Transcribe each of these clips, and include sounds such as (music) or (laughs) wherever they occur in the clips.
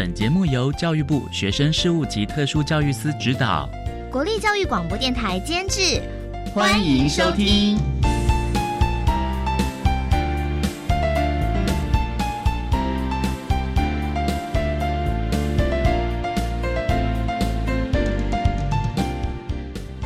本节目由教育部学生事务及特殊教育司指导，国立教育广播电台监制。欢迎收听。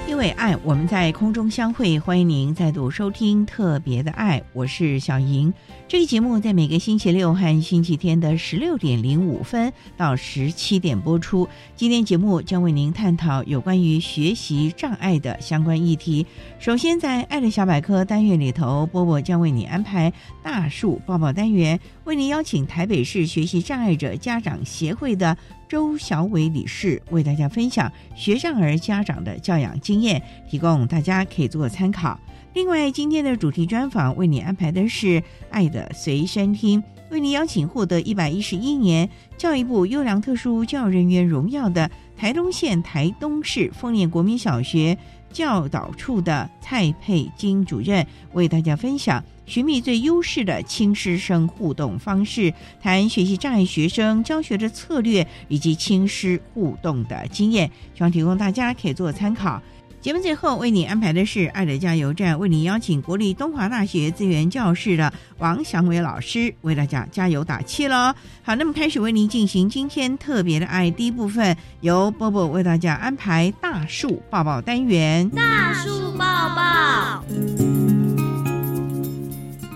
因为爱，我们在空中相会，欢迎您再度收听特别的爱，我是小莹。这个节目在每个星期六和星期天的十六点零五分到十七点播出。今天节目将为您探讨有关于学习障碍的相关议题。首先，在“爱的小百科”单元里头，波波将为你安排大树抱抱单元，为您邀请台北市学习障碍者家长协会的周小伟理事为大家分享学障儿家长的教养经验，提供大家可以做参考。另外，今天的主题专访为你安排的是《爱的随身听》，为你邀请获得一百一十一年教育部优良特殊教育人员荣耀的台东县台东市丰年国民小学教导处的蔡佩金主任，为大家分享寻觅最优势的轻师生互动方式，谈学习障碍学生教学的策略以及轻师互动的经验，希望提供大家可以做参考。节目最后为你安排的是爱的加油站，为你邀请国立东华大学资源教室的王祥伟老师为大家加油打气喽。好，那么开始为您进行今天特别的爱第一部分，由波波为大家安排大树抱抱单元。大树抱抱，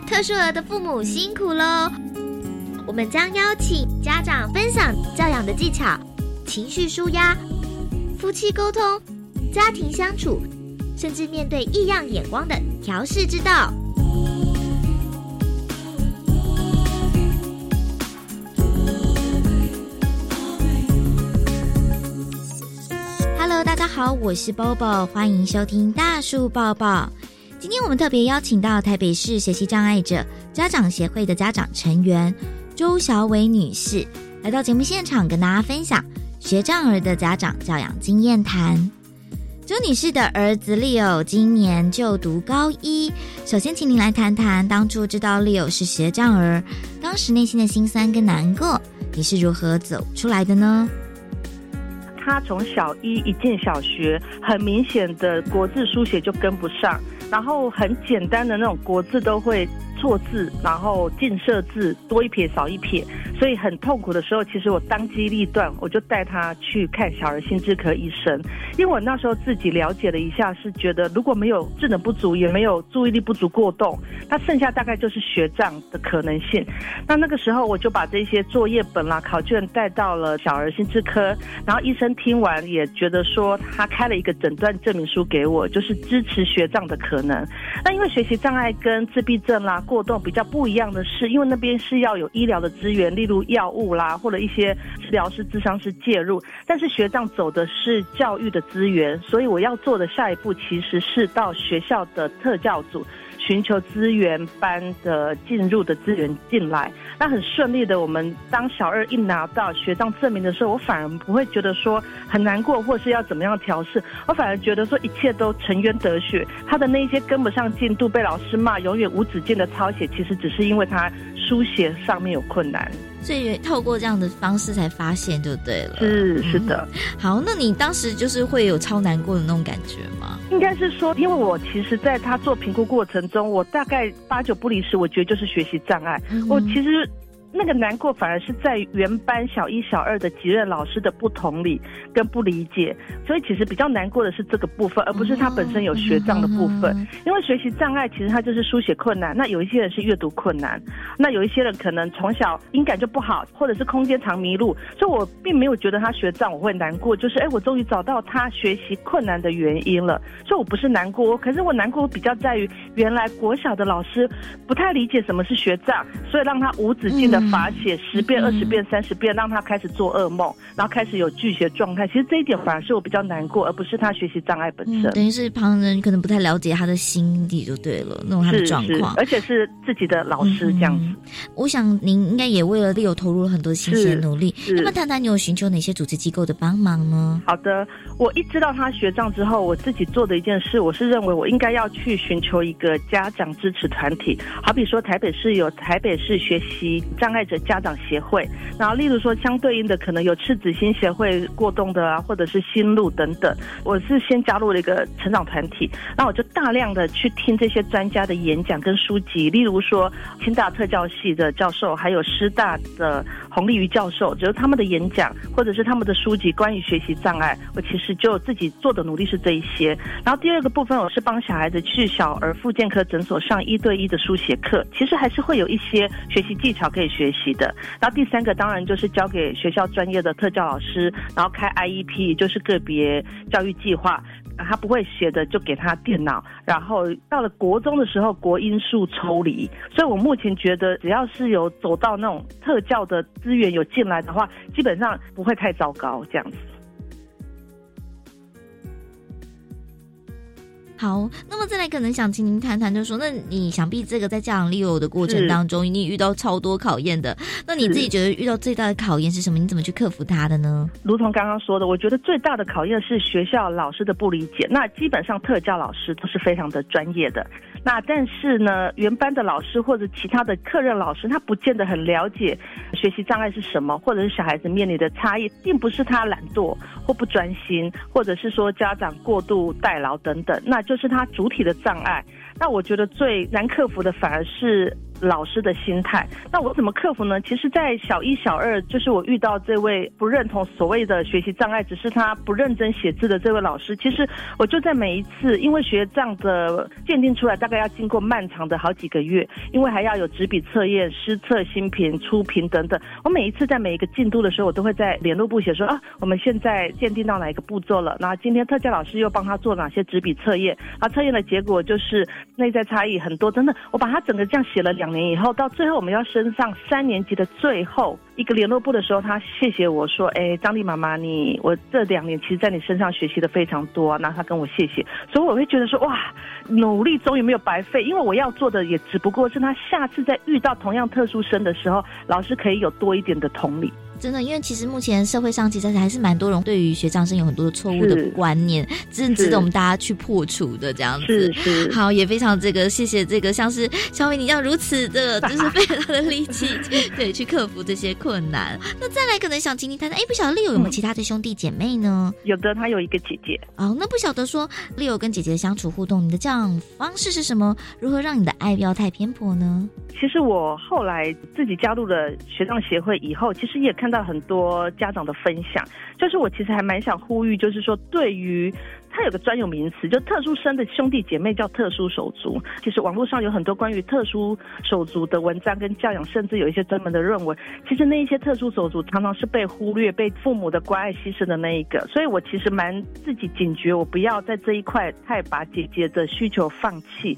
特殊儿的父母辛苦喽！我们将邀请家长分享教养的技巧、情绪舒压、夫妻沟通。家庭相处，甚至面对异样眼光的调试之道。Hello，大家好，我是 Bobo，欢迎收听大树抱抱。今天我们特别邀请到台北市学习障碍者家长协会的家长成员周小伟女士来到节目现场，跟大家分享学障儿的家长教养经验谈。周女士的儿子 Leo 今年就读高一。首先，请您来谈谈当初知道 Leo 是学障儿，当时内心的心酸跟难过，你是如何走出来的呢？他从小一一进小学，很明显的国字书写就跟不上，然后很简单的那种国字都会。错字，然后近射字多一撇少一撇，所以很痛苦的时候，其实我当机立断，我就带他去看小儿心智科医生。因为我那时候自己了解了一下，是觉得如果没有智能不足，也没有注意力不足过动，那剩下大概就是学障的可能性。那那个时候我就把这些作业本啦、考卷带到了小儿心智科，然后医生听完也觉得说，他开了一个诊断证明书给我，就是支持学障的可能。那因为学习障碍跟自闭症啦。过动比较不一样的是，因为那边是要有医疗的资源，例如药物啦，或者一些治疗师、智商师介入。但是学长走的是教育的资源，所以我要做的下一步其实是到学校的特教组。寻求资源班的进入的资源进来，那很顺利的。我们当小二一拿到学长证明的时候，我反而不会觉得说很难过，或是要怎么样调试，我反而觉得说一切都沉冤得雪。他的那些跟不上进度，被老师骂，永远无止境的抄写，其实只是因为他书写上面有困难。所以透过这样的方式才发现就对了。是是的。好，那你当时就是会有超难过的那种感觉吗？应该是说，因为我其实在他做评估过程中，我大概八九不离十，我觉得就是学习障碍。我其实。那个难过反而是在原班小一、小二的几任老师的不同理跟不理解，所以其实比较难过的是这个部分，而不是他本身有学障的部分。因为学习障碍其实他就是书写困难，那有一些人是阅读困难，那有一些人可能从小音感就不好，或者是空间常迷路，所以我并没有觉得他学障我会难过，就是哎，我终于找到他学习困难的原因了，所以我不是难过，可是我难过比较在于原来国小的老师不太理解什么是学障，所以让他无止境的罚写十遍、二十遍、三十遍，让他开始做噩梦，然后开始有拒绝状态。其实这一点反而是我比较难过，而不是他学习障碍本身。等于是旁人可能不太了解他的心理就对了，那种他的状况，而且是自己的老师这样子。我想您应该也为了 Leo 投入了很多心血努力。那么谈谈你有寻求哪些组织机构的帮忙呢？好的，我一知道他学障之后，我自己做的一件事，我是认为我应该要去寻求一个家长支持团体，好比说台北市有台北市学习障障碍者家长协会，然后例如说相对应的可能有赤子心协会过动的啊，或者是心路等等。我是先加入了一个成长团体，那我就大量的去听这些专家的演讲跟书籍，例如说清大特教系的教授，还有师大的洪立瑜教授，就是他们的演讲或者是他们的书籍关于学习障碍，我其实就自己做的努力是这一些。然后第二个部分，我是帮小孩子去小儿复健科诊所上一对一的书写课，其实还是会有一些学习技巧可以学习的。然后第三个当然就是交给学校专业的特教老师，然后开 IEP，就是个别教育计划。他不会写的就给他电脑，然后到了国中的时候，国音数抽离。所以我目前觉得，只要是有走到那种特教的资源有进来的话，基本上不会太糟糕这样子。好，那么再来可能想请您谈谈，就是说，那你想必这个在家长 Leo 的过程当中，你遇到超多考验的，那你自己觉得遇到最大的考验是什么？你怎么去克服它的呢？如同刚刚说的，我觉得最大的考验是学校老师的不理解。那基本上特教老师都是非常的专业的。那但是呢，原班的老师或者其他的课任老师，他不见得很了解学习障碍是什么，或者是小孩子面临的差异，并不是他懒惰或不专心，或者是说家长过度代劳等等，那就是他主体的障碍。那我觉得最难克服的反而是。老师的心态，那我怎么克服呢？其实，在小一、小二，就是我遇到这位不认同所谓的学习障碍，只是他不认真写字的这位老师。其实，我就在每一次，因为学障的鉴定出来，大概要经过漫长的好几个月，因为还要有纸笔测验、失测、新评、初评等等。我每一次在每一个进度的时候，我都会在联络部写说啊，我们现在鉴定到哪一个步骤了？那今天特教老师又帮他做哪些纸笔测验？啊，测验的结果就是内在差异很多，真的，我把他整个这样写了两。两年以后，到最后我们要升上三年级的最后一个联络部的时候，他谢谢我说：“哎，张丽妈妈，你我这两年其实在你身上学习的非常多。”那他跟我谢谢，所以我会觉得说：“哇，努力终于没有白费，因为我要做的也只不过是他下次再遇到同样特殊生的时候，老师可以有多一点的同理。”真的，因为其实目前社会上其实还是蛮多人对于学障生有很多的错误的观念，真值得我们大家去破除的这样子。好，也非常这个谢谢这个像是小美你要如此的，(laughs) 就是费了的力气，对，去克服这些困难。那再来可能想请你谈谈，哎，不晓得 Leo 有没有其他的兄弟姐妹呢？有的，他有一个姐姐。哦，那不晓得说 Leo 跟姐姐的相处互动，你的这样方式是什么？如何让你的爱不要太偏颇呢？其实我后来自己加入了学障协会以后，其实也看看到很多家长的分享，就是我其实还蛮想呼吁，就是说对于。它有个专有名词，就特殊生的兄弟姐妹叫特殊手足。其实网络上有很多关于特殊手足的文章跟教养，甚至有一些专门的论文。其实那一些特殊手足常常是被忽略、被父母的关爱牺牲的那一个。所以我其实蛮自己警觉，我不要在这一块太把姐姐的需求放弃。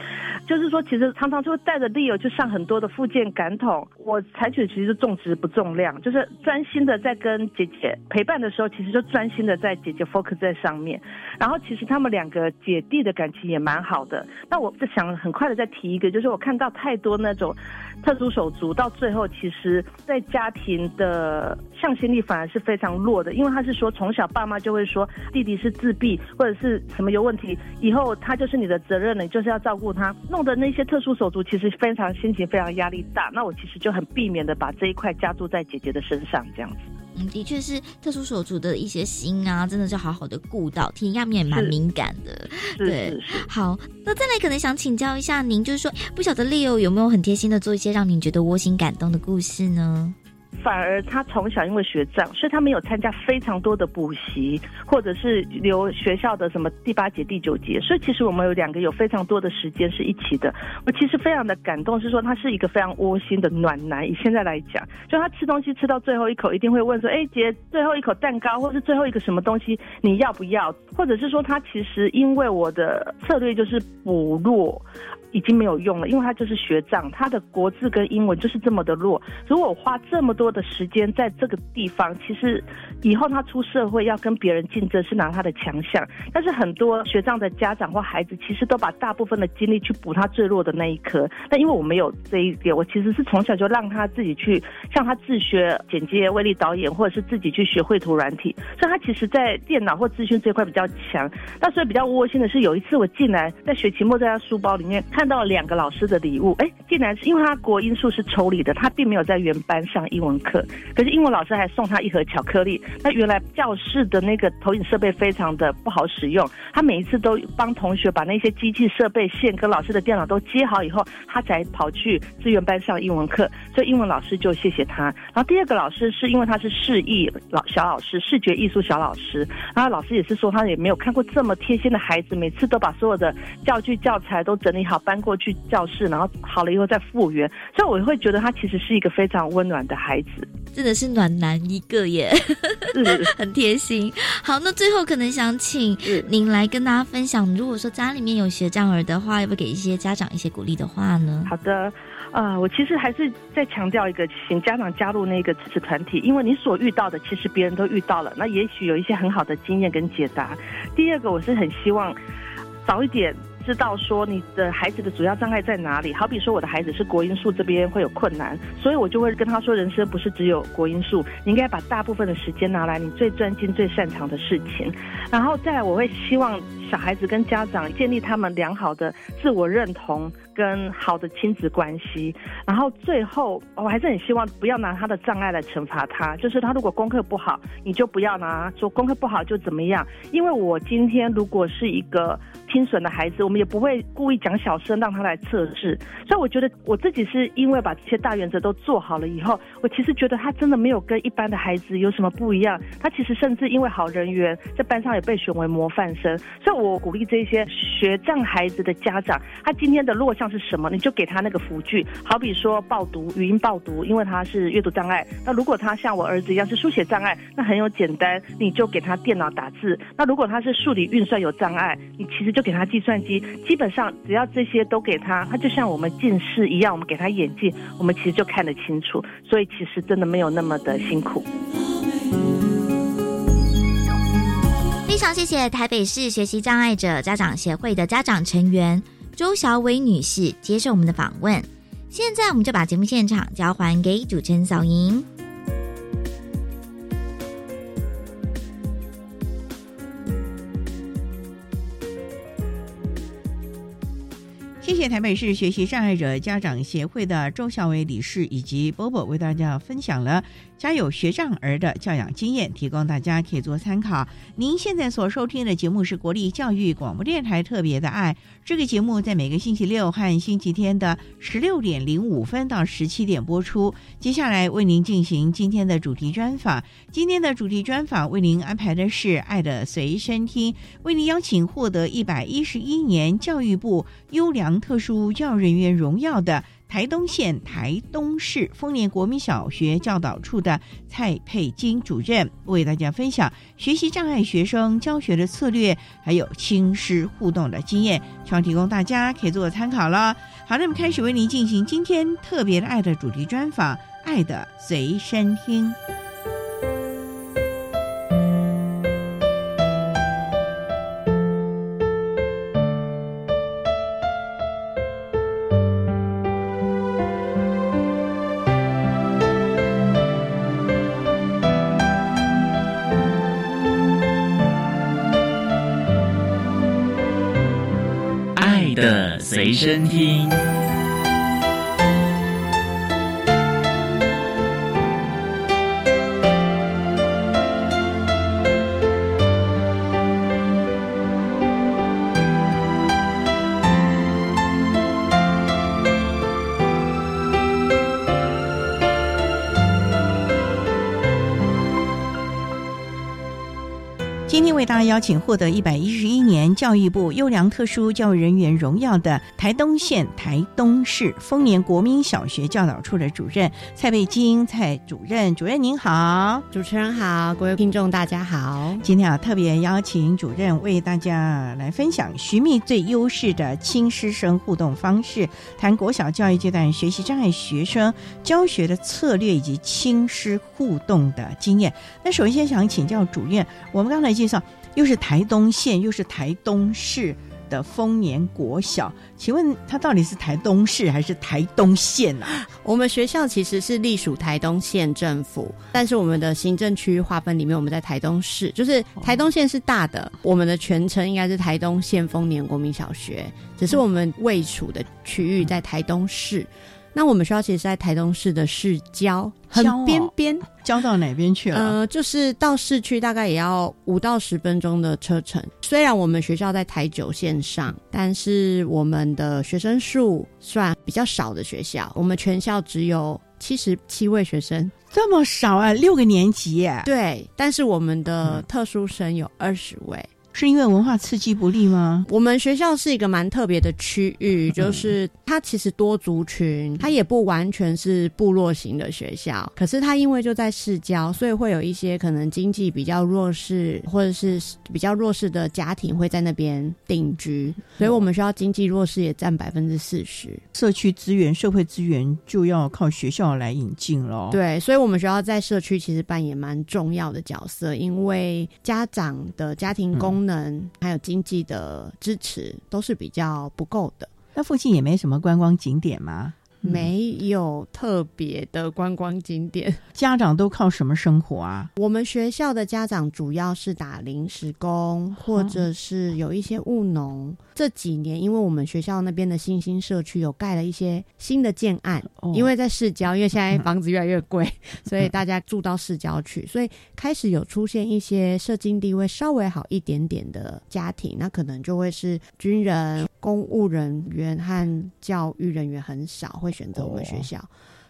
就是说，其实常常就会带着 Leo 去上很多的附件感统。我采取的其实重质不重量，就是专心的在跟姐姐陪伴的时候，其实就专心的在姐姐 focus 在上面，然后。其实他们两个姐弟的感情也蛮好的。那我就想很快的再提一个，就是我看到太多那种特殊手足，到最后其实在家庭的向心力反而是非常弱的，因为他是说从小爸妈就会说弟弟是自闭或者是什么有问题，以后他就是你的责任了，你就是要照顾他，弄得那些特殊手足其实非常心情非常压力大。那我其实就很避免的把这一块加注在姐姐的身上，这样子。嗯，的确是特殊手足的一些心啊，真的是好好的顾到，体验面也蛮敏感的。对，好，那再来可能想请教一下您，就是说不晓得 Leo 有没有很贴心的做一些让您觉得窝心感动的故事呢？反而他从小因为学障，所以他没有参加非常多的补习，或者是留学校的什么第八节、第九节。所以其实我们有两个有非常多的时间是一起的。我其实非常的感动，是说他是一个非常窝心的暖男。以现在来讲，就他吃东西吃到最后一口，一定会问说：“哎，姐，最后一口蛋糕，或是最后一个什么东西，你要不要？”或者是说他其实因为我的策略就是补弱。已经没有用了，因为他就是学障，他的国字跟英文就是这么的弱。如果我花这么多的时间在这个地方，其实以后他出社会要跟别人竞争是拿他的强项。但是很多学障的家长或孩子，其实都把大部分的精力去补他最弱的那一颗。但因为我没有这一点，我其实是从小就让他自己去，向他自学剪接、威力导演，或者是自己去学绘图软体，所以他其实在电脑或资讯这块比较强。那所以比较窝心的是，有一次我进来在学期末，在他书包里面。看到两个老师的礼物，哎，竟然是因为他国音数是抽离的，他并没有在原班上英文文课，可是英文老师还送他一盒巧克力。那原来教室的那个投影设备非常的不好使用，他每一次都帮同学把那些机器设备线跟老师的电脑都接好以后，他才跑去资源班上英文课。所以英文老师就谢谢他。然后第二个老师是因为他是视艺老小老师，视觉艺术小老师，然后老师也是说他也没有看过这么贴心的孩子，每次都把所有的教具教材都整理好。搬过去教室，然后好了以后再复原，所以我会觉得他其实是一个非常温暖的孩子，真的是暖男一个耶，(laughs) 很贴心。好，那最后可能想请您来跟大家分享，如果说家里面有学障儿的话，要不要给一些家长一些鼓励的话呢？好的，啊，我其实还是再强调一个，请家长加入那个支持团体，因为你所遇到的，其实别人都遇到了，那也许有一些很好的经验跟解答。第二个，我是很希望早一点。知道说你的孩子的主要障碍在哪里？好比说我的孩子是国音数这边会有困难，所以我就会跟他说：人生不是只有国音数，你应该把大部分的时间拿来你最专心、最擅长的事情。然后再来，我会希望小孩子跟家长建立他们良好的自我认同跟好的亲子关系。然后最后，我还是很希望不要拿他的障碍来惩罚他，就是他如果功课不好，你就不要拿说功课不好就怎么样。因为我今天如果是一个听损的孩子，我们也不会故意讲小声让他来测试，所以我觉得我自己是因为把这些大原则都做好了以后，我其实觉得他真的没有跟一般的孩子有什么不一样。他其实甚至因为好人缘，在班上也被选为模范生。所以我鼓励这些学障孩子的家长，他今天的弱项是什么，你就给他那个辅具，好比说报读语音报读，因为他是阅读障碍。那如果他像我儿子一样是书写障碍，那很有简单，你就给他电脑打字。那如果他是数理运算有障碍，你其实就给他计算机。基本上只要这些都给他，他就像我们近视一样，我们给他眼镜，我们其实就看得清楚。所以其实真的没有那么的辛苦。非常谢谢台北市学习障碍者家长协会的家长成员周小伟女士接受我们的访问。现在我们就把节目现场交还给主持人小莹。谢谢台北市学习障碍者家长协会的周小伟理事以及波波为大家分享了。家有学障儿的教养经验，提供大家可以做参考。您现在所收听的节目是国立教育广播电台特别的爱。这个节目在每个星期六和星期天的十六点零五分到十七点播出。接下来为您进行今天的主题专访。今天的主题专访为您安排的是《爱的随身听》，为您邀请获得一百一十一年教育部优良特殊教育人员荣耀的。台东县台东市丰年国民小学教导处的蔡佩金主任为大家分享学习障碍学生教学的策略，还有亲师互动的经验，希望提供大家可以做参考了。好，那么开始为您进行今天特别的爱的主题专访，《爱的随身听》。身听。邀请获得一百一十一年教育部优良特殊教育人员荣耀的台东县台东市丰年国民小学教导处的主任蔡佩金蔡主任，主任您好，主持人好，各位听众大家好。今天啊特别邀请主任为大家来分享徐密最优势的亲师生互动方式，谈国小教育阶段学习障碍学生教学的策略以及亲师互动的经验。那首先想请教主任，我们刚才。介绍又是台东县又是台东市的丰年国小，请问它到底是台东市还是台东县啊？我们学校其实是隶属台东县政府，但是我们的行政区域划分里面，我们在台东市，就是台东县是大的，我们的全称应该是台东县丰年国民小学，只是我们位处的区域在台东市。那我们学校其实是在台东市的市郊，很边边，郊到哪边去了？呃，就是到市区大概也要五到十分钟的车程。虽然我们学校在台九线上，但是我们的学生数算比较少的学校，我们全校只有七十七位学生，这么少啊？六个年级耶？对，但是我们的特殊生有二十位。是因为文化刺激不利吗？我们学校是一个蛮特别的区域，就是它其实多族群，它也不完全是部落型的学校。可是它因为就在市郊，所以会有一些可能经济比较弱势或者是比较弱势的家庭会在那边定居。所以我们学校经济弱势也占百分之四十。社区资源、社会资源就要靠学校来引进了。对，所以我们学校在社区其实扮演蛮重要的角色，因为家长的家庭功。能能还有经济的支持都是比较不够的。那附近也没什么观光景点吗？没有特别的观光景点。(laughs) 家长都靠什么生活啊？我们学校的家长主要是打临时工，或者是有一些务农。这几年，因为我们学校那边的新兴社区有盖了一些新的建案，因为在市郊，因为现在房子越来越贵，(laughs) 所以大家住到市郊去，所以开始有出现一些社经地位稍微好一点点的家庭，那可能就会是军人、公务人员和教育人员很少会选择我们学校。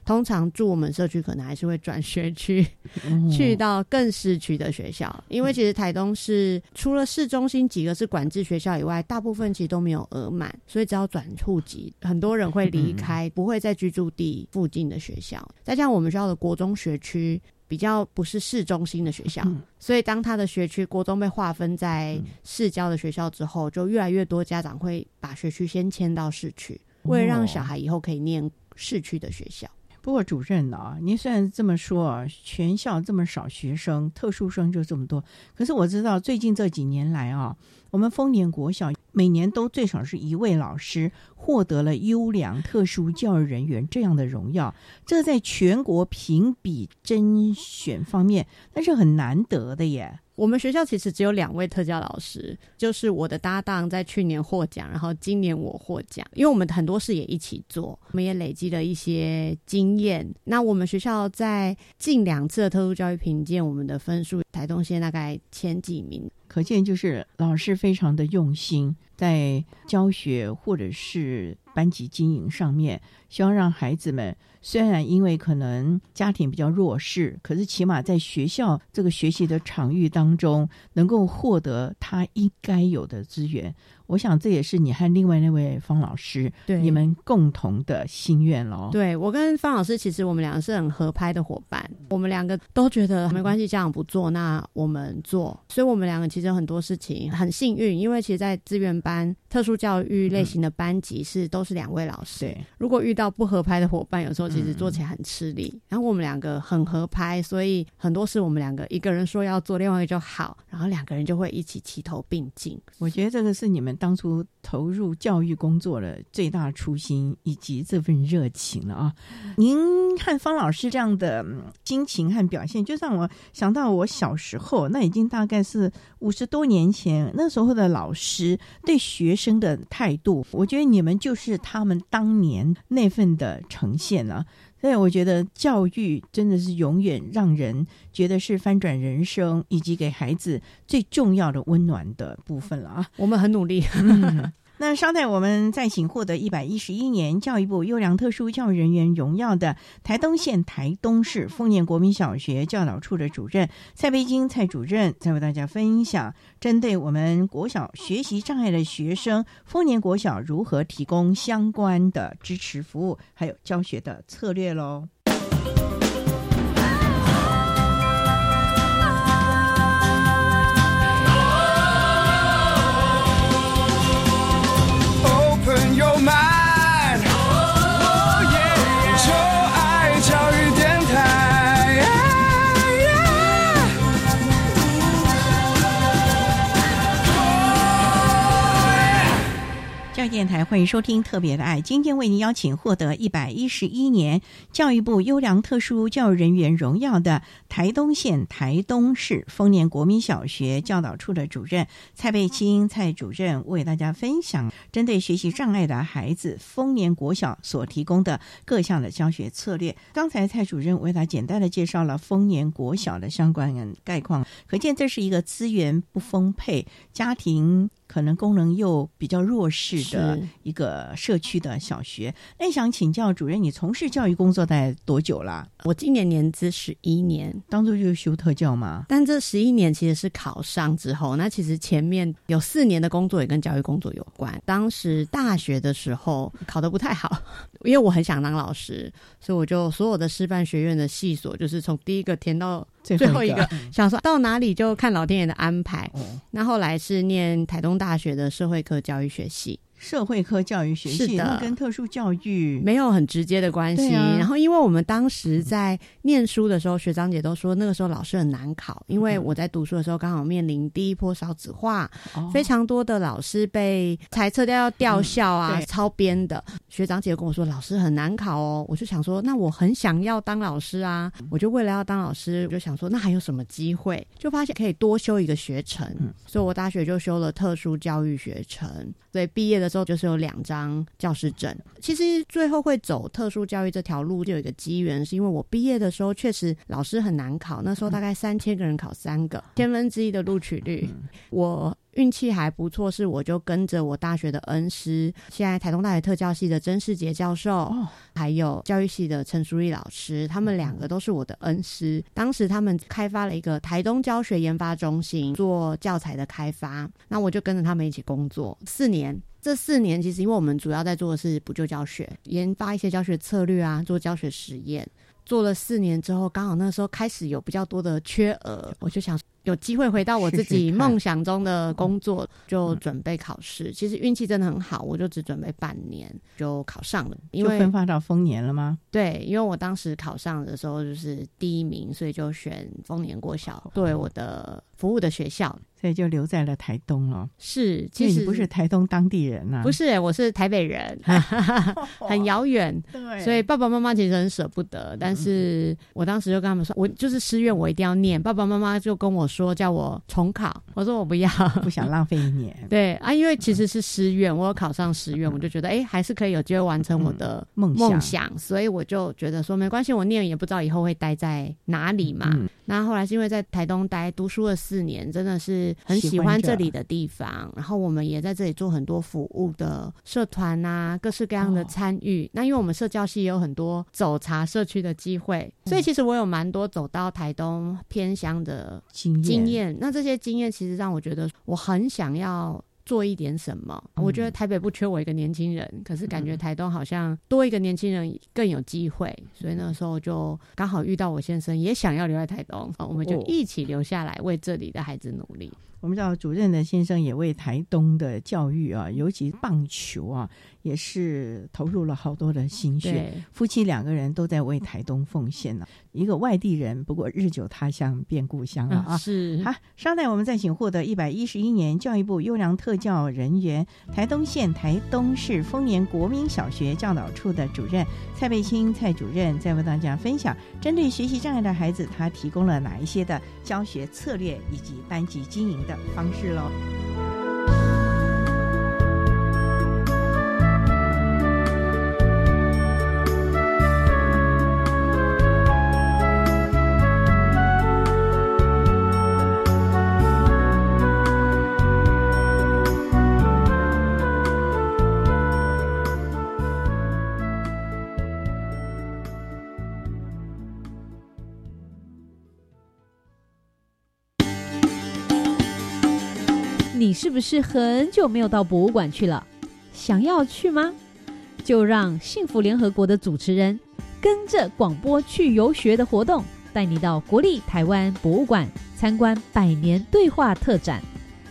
通常住我们社区，可能还是会转学区，(laughs) 去到更市区的学校。因为其实台东是除了市中心几个是管制学校以外，大部分其实都没有额满，所以只要转户籍，很多人会离开，不会在居住地附近的学校。再加上我们学校的国中学区比较不是市中心的学校，(laughs) 所以当他的学区国中被划分在市郊的学校之后，就越来越多家长会把学区先迁到市区，为了让小孩以后可以念市区的学校。不过主任啊，您虽然这么说，全校这么少学生，特殊生就这么多，可是我知道最近这几年来啊，我们丰年国小每年都最少是一位老师获得了优良特殊教育人员这样的荣耀，这在全国评比甄选方面那是很难得的耶。我们学校其实只有两位特教老师，就是我的搭档在去年获奖，然后今年我获奖。因为我们很多事也一起做，我们也累积了一些经验。那我们学校在近两次的特殊教育评鉴，我们的分数台东县大概前几名，可见就是老师非常的用心，在教学或者是班级经营上面，希望让孩子们。虽然因为可能家庭比较弱势，可是起码在学校这个学习的场域当中，能够获得他应该有的资源。我想这也是你和另外那位方老师对你们共同的心愿喽。对我跟方老师，其实我们两个是很合拍的伙伴。我们两个都觉得没关系，家长不做，那我们做。所以我们两个其实很多事情很幸运，因为其实，在资源班、特殊教育类型的班级是都是两位老师。对，如果遇到不合拍的伙伴，有时候其实做起来很吃力。然后我们两个很合拍，所以很多事我们两个一个人说要做，另外一个就好，然后两个人就会一起齐头并进。我觉得这个是你们。当初投入教育工作的最大初心以及这份热情了啊！您和方老师这样的心情和表现，就让我想到我小时候，那已经大概是五十多年前，那时候的老师对学生的态度，我觉得你们就是他们当年那份的呈现了。所以我觉得教育真的是永远让人觉得是翻转人生以及给孩子最重要的温暖的部分了啊！我们很努力。(laughs) 那稍待，我们再请获得一百一十一年教育部优良特殊教育人员荣耀的台东县台东市丰年国民小学教导处的主任蔡培金蔡主任，再为大家分享针对我们国小学习障碍的学生，丰年国小如何提供相关的支持服务，还有教学的策略喽。电台欢迎收听《特别的爱》，今天为您邀请获得一百一十一年教育部优良特殊教育人员荣耀的台东县台东市丰年国民小学教导处的主任蔡贝清蔡主任，为大家分享针对学习障碍的孩子丰年国小所提供的各项的教学策略。刚才蔡主任为他简单的介绍了丰年国小的相关概况，可见这是一个资源不丰沛、家庭。可能功能又比较弱势的一个社区的小学，那想请教主任，你从事教育工作大概多久了？我今年年资十一年，当初就是修特教嘛？但这十一年其实是考上之后，那其实前面有四年的工作也跟教育工作有关。当时大学的时候考得不太好，(laughs) 因为我很想当老师，所以我就所有的师范学院的系所，就是从第一个填到。最后一个想说到哪里就看老天爷的安排。那后来是念台东大学的社会科教育学系。社会科教育学系跟特殊教育没有很直接的关系。然后，因为我们当时在念书的时候，学长姐都说那个时候老师很难考，因为我在读书的时候刚好面临第一波少子化，非常多的老师被裁撤掉要调校啊、超编的。学长姐跟我说老师很难考哦，我就想说那我很想要当老师啊，我就为了要当老师，我就想说那还有什么机会？就发现可以多修一个学程，所以我大学就修了特殊教育学程，所以毕业的。时候就是有两张教师证。其实最后会走特殊教育这条路，就有一个机缘，是因为我毕业的时候确实老师很难考，那时候大概三千个人考三个，千分之一的录取率。我运气还不错，是我就跟着我大学的恩师，现在台东大学特教系的曾世杰教授，还有教育系的陈淑丽老师，他们两个都是我的恩师。当时他们开发了一个台东教学研发中心，做教材的开发，那我就跟着他们一起工作四年。这四年其实，因为我们主要在做的是补救教学，研发一些教学策略啊，做教学实验。做了四年之后，刚好那时候开始有比较多的缺额，我就想有机会回到我自己梦想中的工作，就准备考试。其实运气真的很好，我就只准备半年就考上了。因为分发到丰年了吗？对，因为我当时考上的时候就是第一名，所以就选丰年国小作为我的服务的学校。所以就留在了台东了。是，其实你不是台东当地人呐。不是，我是台北人，(laughs) 很遥远。对，所以爸爸妈妈其实很舍不得。但是我当时就跟他们说，我就是师院，我一定要念。爸爸妈妈就跟我说，叫我重考。我说我不要，不想浪费一年。(laughs) 对啊，因为其实是师院，我有考上师院，我就觉得哎，还是可以有机会完成我的梦梦想。所以我就觉得说没关系，我念也不知道以后会待在哪里嘛。那后来是因为在台东待读书了四年，真的是很喜欢这里的地方。然后我们也在这里做很多服务的社团啊，各式各样的参与。那因为我们社教系也有很多走茶社区的机会，所以其实我有蛮多走到台东偏乡的经验。那这些经验其实让我觉得我很想要。做一点什么？我觉得台北不缺我一个年轻人，可是感觉台东好像多一个年轻人更有机会，所以那时候就刚好遇到我先生也想要留在台东，我们就一起留下来为这里的孩子努力。我们知道主任的先生也为台东的教育啊，尤其棒球啊。也是投入了好多的心血，夫妻两个人都在为台东奉献了。一个外地人，不过日久他乡变故乡了啊！是好，稍待，我们再请获得一百一十一年教育部优良特教人员、台东县台东市丰年国民小学教导处的主任蔡贝清蔡主任，再为大家分享针对学习障碍的孩子，他提供了哪一些的教学策略以及班级经营的方式喽。你是不是很久没有到博物馆去了？想要去吗？就让幸福联合国的主持人跟着广播去游学的活动，带你到国立台湾博物馆参观百年对话特展，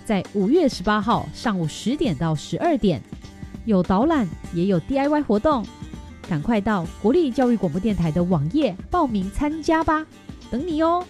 在五月十八号上午十点到十二点，有导览也有 DIY 活动，赶快到国立教育广播电台的网页报名参加吧，等你哦。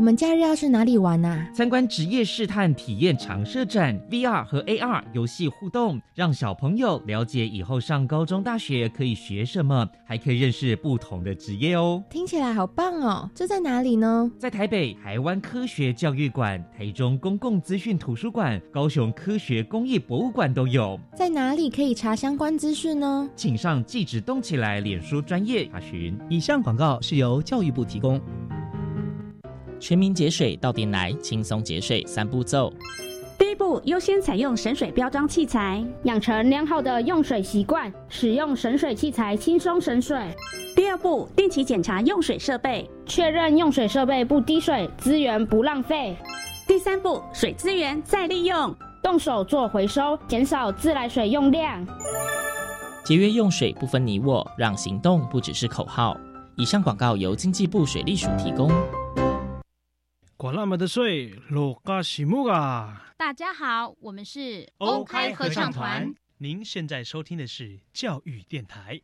我们假日要去哪里玩啊？参观职业试探体验常设展，VR 和 AR 游戏互动，让小朋友了解以后上高中、大学可以学什么，还可以认识不同的职业哦。听起来好棒哦！这在哪里呢？在台北台湾科学教育馆、台中公共资讯图书馆、高雄科学工艺博物馆都有。在哪里可以查相关资讯呢？请上“记者动起来”脸书专业查询。以上广告是由教育部提供。全民节水到店来，轻松节水三步骤。第一步，优先采用省水标章器材，养成良好的用水习惯，使用省水器材轻松省水。第二步，定期检查用水设备，确认用水设备不滴水，资源不浪费。第三步，水资源再利用，动手做回收，减少自来水用量。节约用水不分你我，让行动不只是口号。以上广告由经济部水利署提供。管那么的水，落嘎西木啊！大家好，我们是 OK 合唱团。您现在收听的是教育电台。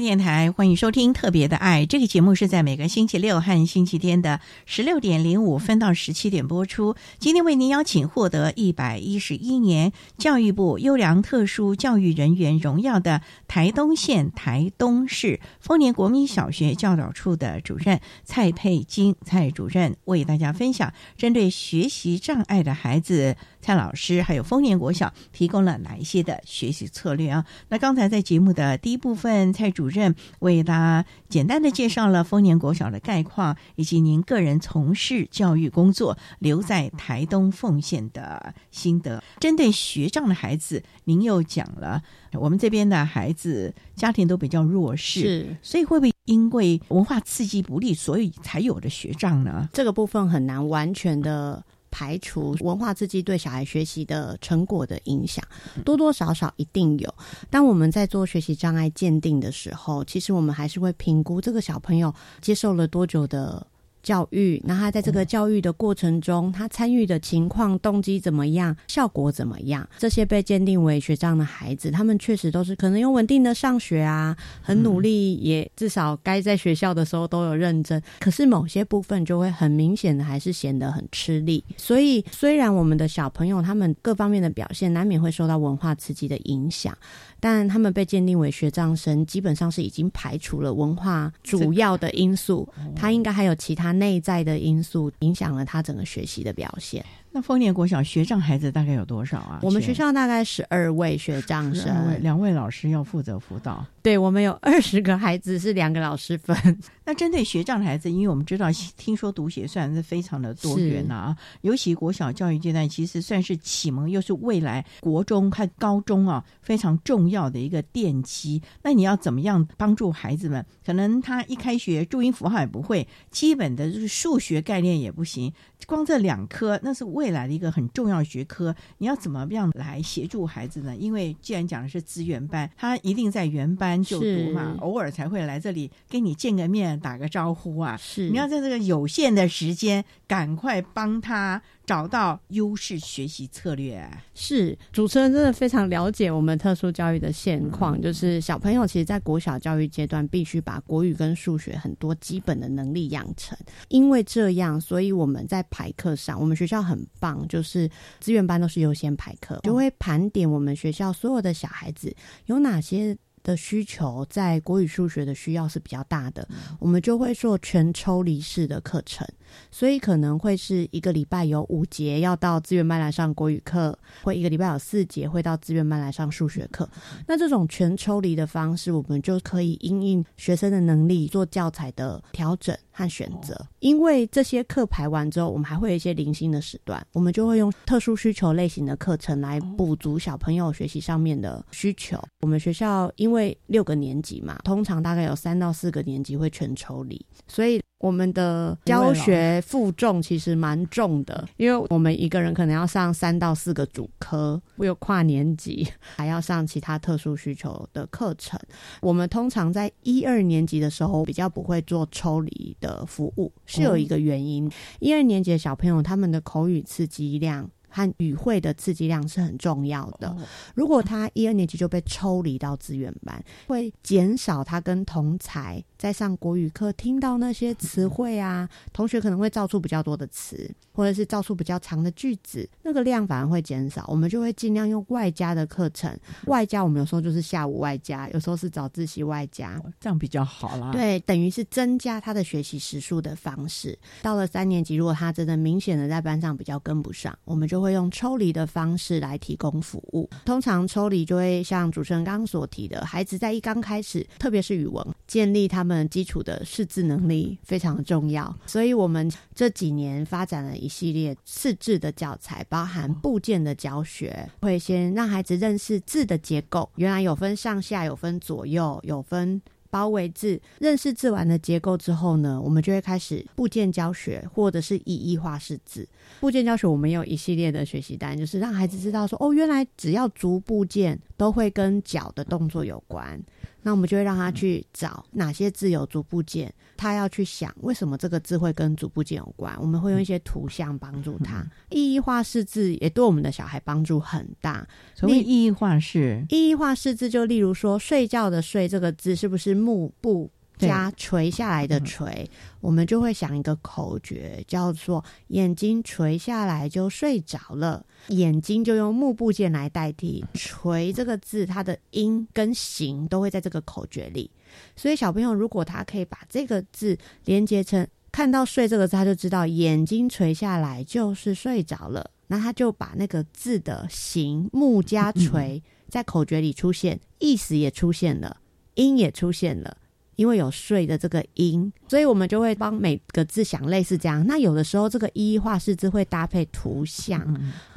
电台欢迎收听《特别的爱》这个节目，是在每个星期六和星期天的十六点零五分到十七点播出。今天为您邀请获得一百一十一年教育部优良特殊教育人员荣耀的台东县台东市丰年国民小学教导处的主任蔡佩金蔡主任，为大家分享针对学习障碍的孩子，蔡老师还有丰年国小提供了哪一些的学习策略啊？那刚才在节目的第一部分，蔡主任为大家简单的介绍了丰年国小的概况，以及您个人从事教育工作留在台东奉献的心得。针对学障的孩子，您又讲了我们这边的孩子家庭都比较弱势，是，所以会不会因为文化刺激不利，所以才有的学障呢？这个部分很难完全的。排除文化刺激对小孩学习的成果的影响，多多少少一定有。当我们在做学习障碍鉴定的时候，其实我们还是会评估这个小朋友接受了多久的。教育，那他在这个教育的过程中，他参与的情况、动机怎么样，效果怎么样？这些被鉴定为学障的孩子，他们确实都是可能有稳定的上学啊，很努力，也至少该在学校的时候都有认真。可是某些部分就会很明显的还是显得很吃力。所以，虽然我们的小朋友他们各方面的表现难免会受到文化刺激的影响。但他们被鉴定为学障生，基本上是已经排除了文化主要的因素，他应该还有其他内在的因素影响了他整个学习的表现。那丰年国小学长孩子大概有多少啊？我们学校大概十二位学长生，两位老师要负责辅导。对，我们有二十个孩子是两个老师分。(laughs) 那针对学障的孩子，因为我们知道，听说读写算是非常的多元啊，尤其国小教育阶段，其实算是启蒙，又是未来国中和高中啊非常重要的一个奠基。那你要怎么样帮助孩子们？可能他一开学注音符号也不会，基本的就是数学概念也不行。光这两科，那是未来的一个很重要学科。你要怎么样来协助孩子呢？因为既然讲的是资源班，他一定在原班就读嘛，偶尔才会来这里跟你见个面、打个招呼啊。是，你要在这个有限的时间，赶快帮他。找到优势学习策略是主持人真的非常了解我们特殊教育的现况，就是小朋友其实，在国小教育阶段必须把国语跟数学很多基本的能力养成。因为这样，所以我们在排课上，我们学校很棒，就是资源班都是优先排课，就会盘点我们学校所有的小孩子有哪些。的需求在国语、数学的需要是比较大的，我们就会做全抽离式的课程，所以可能会是一个礼拜有五节要到资源班来上国语课，或一个礼拜有四节会到资源班来上数学课。那这种全抽离的方式，我们就可以因应学生的能力做教材的调整和选择。因为这些课排完之后，我们还会有一些零星的时段，我们就会用特殊需求类型的课程来补足小朋友学习上面的需求。我们学校因为六个年级嘛，通常大概有三到四个年级会全抽离，所以我们的教学负重其实蛮重的，因为我们一个人可能要上三到四个主科，会有跨年级，(laughs) 还要上其他特殊需求的课程。我们通常在一二年级的时候比较不会做抽离的服务，是有一个原因，一二年级的小朋友他们的口语刺激量。和语汇的刺激量是很重要的。如果他一二年级就被抽离到资源班，会减少他跟同才在上国语课听到那些词汇啊，同学可能会造出比较多的词，或者是造出比较长的句子，那个量反而会减少。我们就会尽量用外加的课程，外加我们有时候就是下午外加，有时候是早自习外加，这样比较好啦。对，等于是增加他的学习时数的方式。到了三年级，如果他真的明显的在班上比较跟不上，我们就会用抽离的方式来提供服务。通常抽离就会像主持人刚所提的，孩子在一刚开始，特别是语文，建立他们基础的识字能力非常重要。所以我们这几年发展了一系列识字的教材，包含部件的教学，会先让孩子认识字的结构，原来有分上下，有分左右，有分。包围字，认识字完的结构之后呢，我们就会开始部件教学，或者是以义化式字。部件教学我们有一系列的学习单，就是让孩子知道说，哦，原来只要足部件都会跟脚的动作有关。那我们就会让他去找哪些字有足部件，他要去想为什么这个字会跟足部件有关。我们会用一些图像帮助他。意义化式字也对我们的小孩帮助很大。所谓意义化是，意义化识字就例如说“睡觉”的“睡”这个字是不是木部？加垂下来的垂，我们就会想一个口诀，叫做“眼睛垂下来就睡着了”。眼睛就用目部件来代替“垂”这个字，它的音跟形都会在这个口诀里。所以小朋友如果他可以把这个字连接成看到“睡”这个字，他就知道眼睛垂下来就是睡着了。那他就把那个字的形木加垂在口诀里出现，意思也出现了，音也出现了。因为有“睡”的这个音，所以我们就会帮每个字想类似这样。那有的时候，这个一一化式字会搭配图像，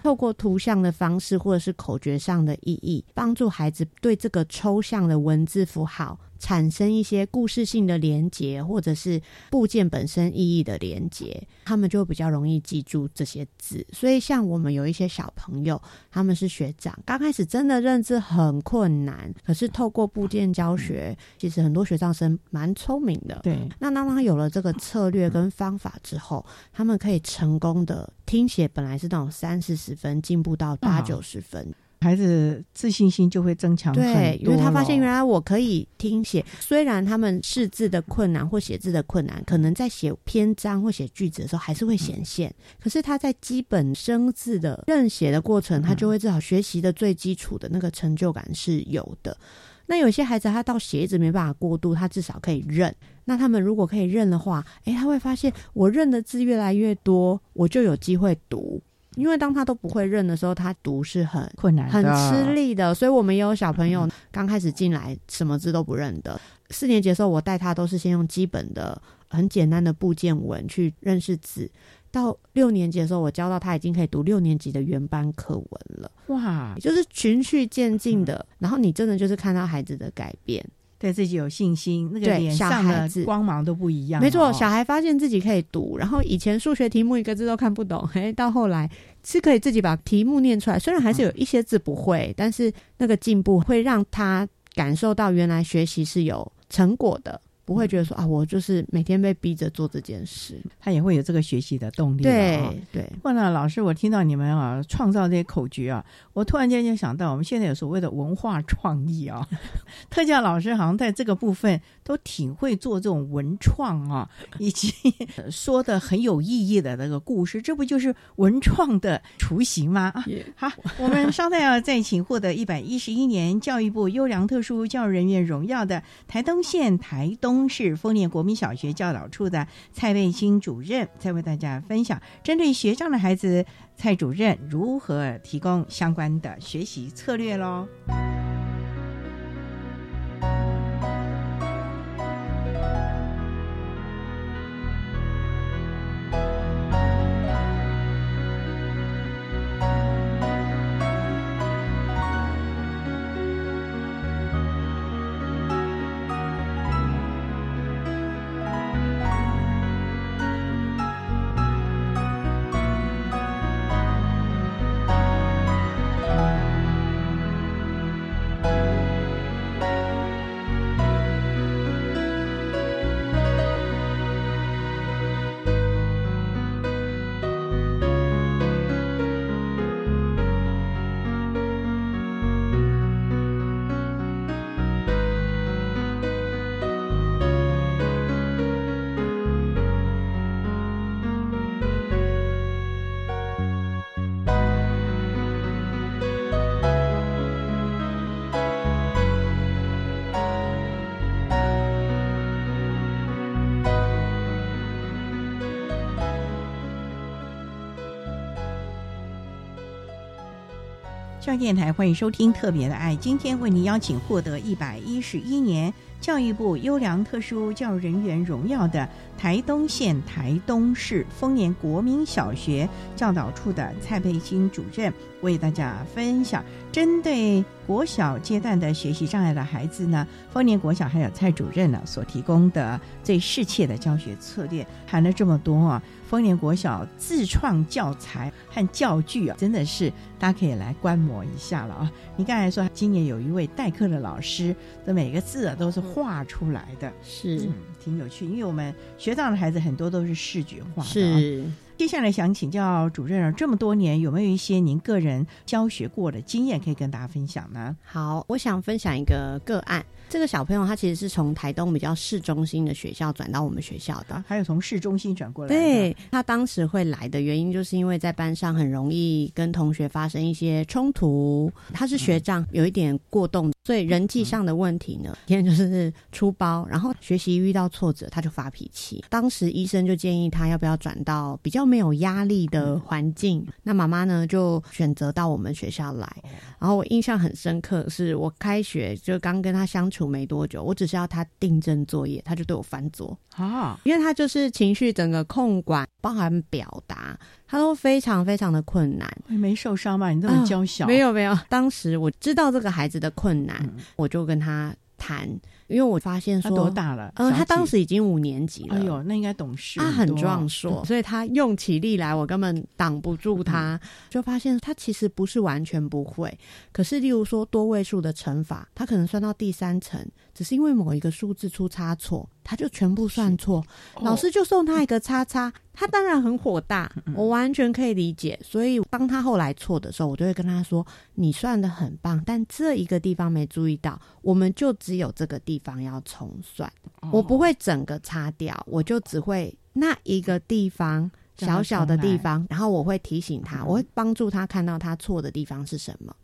透过图像的方式或者是口诀上的意义，帮助孩子对这个抽象的文字符号。产生一些故事性的连结，或者是部件本身意义的连结，他们就比较容易记住这些字。所以，像我们有一些小朋友，他们是学长，刚开始真的认字很困难，可是透过部件教学，其实很多学长生蛮聪明的。对，那当他有了这个策略跟方法之后，他们可以成功的听写，本来是那种三四十分，进步到八九十分。孩子自信心就会增强对，因为他发现原来我可以听写，虽然他们识字的困难或写字的困难，可能在写篇章或写句子的时候还是会显现，可是他在基本生字的认写的过程，他就会至少学习的最基础的那个成就感是有的。那有些孩子他到写字没办法过渡，他至少可以认。那他们如果可以认的话，诶，他会发现我认的字越来越多，我就有机会读。因为当他都不会认的时候，他读是很困难、很吃力的。所以，我们也有小朋友刚开始进来，什么字都不认得。四年级的时候，我带他都是先用基本的、很简单的部件文去认识字。到六年级的时候，我教到他已经可以读六年级的原班课文了。哇，就是循序渐进的。然后，你真的就是看到孩子的改变。对自己有信心，那个脸上的光芒都不一样。没错，小孩发现自己可以读，然后以前数学题目一个字都看不懂，(laughs) 哎，到后来是可以自己把题目念出来。虽然还是有一些字不会，但是那个进步会让他感受到原来学习是有成果的。不会觉得说啊，我就是每天被逼着做这件事，他也会有这个学习的动力。对对。问了老师，我听到你们啊创造这些口诀啊，我突然间就想到，我们现在有所谓的文化创意啊，(laughs) 特教老师好像在这个部分都挺会做这种文创啊，以及说的很有意义的那个故事，这不就是文创的雏形吗？啊，好，我们稍待要再请获得一百一十一年教育部优良特殊教育人员荣耀的台东县台东是丰年国民小学教导处的蔡卫星主任，在为大家分享针对学障的孩子，蔡主任如何提供相关的学习策略喽。教电台欢迎收听《特别的爱》，今天为您邀请获得一百一十一年教育部优良特殊教育人员荣耀的台东县台东市丰年国民小学教导处的蔡佩欣主任，为大家分享针对国小阶段的学习障碍的孩子呢，丰年国小还有蔡主任呢所提供的最适切的教学策略，谈了这么多啊。丰年国小自创教材和教具啊，真的是大家可以来观摩一下了啊！你刚才说今年有一位代课的老师的每个字啊都是画出来的，是挺有趣。因为我们学到的孩子很多都是视觉化的。是，接下来想请教主任啊，这么多年有没有一些您个人教学过的经验可以跟大家分享呢？好，我想分享一个个案。这个小朋友他其实是从台东比较市中心的学校转到我们学校的，还有从市中心转过来。对他当时会来的原因，就是因为在班上很容易跟同学发生一些冲突。他是学长，有一点过动，所以人际上的问题呢，天就是出包，然后学习遇到挫折他就发脾气。当时医生就建议他要不要转到比较没有压力的环境。那妈妈呢就选择到我们学校来。然后我印象很深刻，是我开学就刚跟他相处。没多久，我只是要他订正作业，他就对我翻桌啊！因为他就是情绪整个控管，包含表达，他都非常非常的困难。没受伤吧？你这么娇小？没有没有。当时我知道这个孩子的困难，我就跟他谈。因为我发现说多大了？呃，他当时已经五年级了。哎呦，那应该懂事。他很壮硕，(laughs) 所以他用起力来，我根本挡不住他。就发现他其实不是完全不会，可是例如说多位数的乘法，他可能算到第三层，只是因为某一个数字出差错，他就全部算错，老师就送他一个叉叉，他当然很火大，我完全可以理解。所以当他后来错的时候，我就会跟他说：“你算的很棒，但这一个地方没注意到，我们就只有这个地。”地方要重算，我不会整个擦掉，我就只会那一个地方小小的地方，然后我会提醒他，我会帮助他看到他错的地方是什么。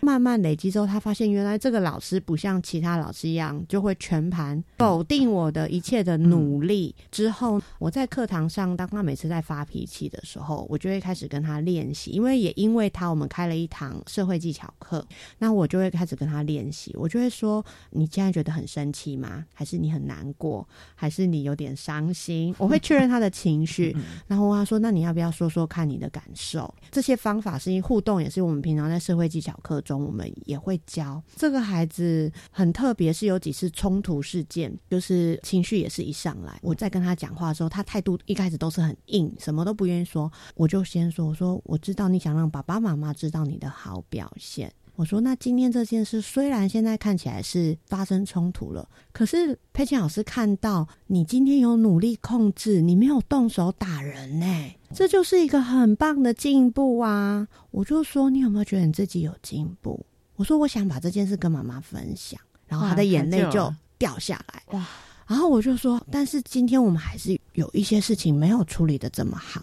慢慢累积之后，他发现原来这个老师不像其他老师一样，就会全盘否定我的一切的努力。之后，我在课堂上，当他每次在发脾气的时候，我就会开始跟他练习。因为也因为他，我们开了一堂社会技巧课，那我就会开始跟他练习。我就会说：“你现在觉得很生气吗？还是你很难过？还是你有点伤心？”我会确认他的情绪，然后他说：“那你要不要说说看你的感受？”这些方法是因互动，也是我们平常在社会技巧课中。我们也会教这个孩子很特别，是有几次冲突事件，就是情绪也是一上来，我在跟他讲话的时候，他态度一开始都是很硬，什么都不愿意说，我就先说，我说我知道你想让爸爸妈妈知道你的好表现。我说：“那今天这件事虽然现在看起来是发生冲突了，可是佩琴老师看到你今天有努力控制，你没有动手打人呢、这就是一个很棒的进步啊！”我就说：“你有没有觉得你自己有进步？”我说：“我想把这件事跟妈妈分享。”然后她的眼泪就掉下来。哇！然后我就说：“但是今天我们还是有一些事情没有处理的这么好，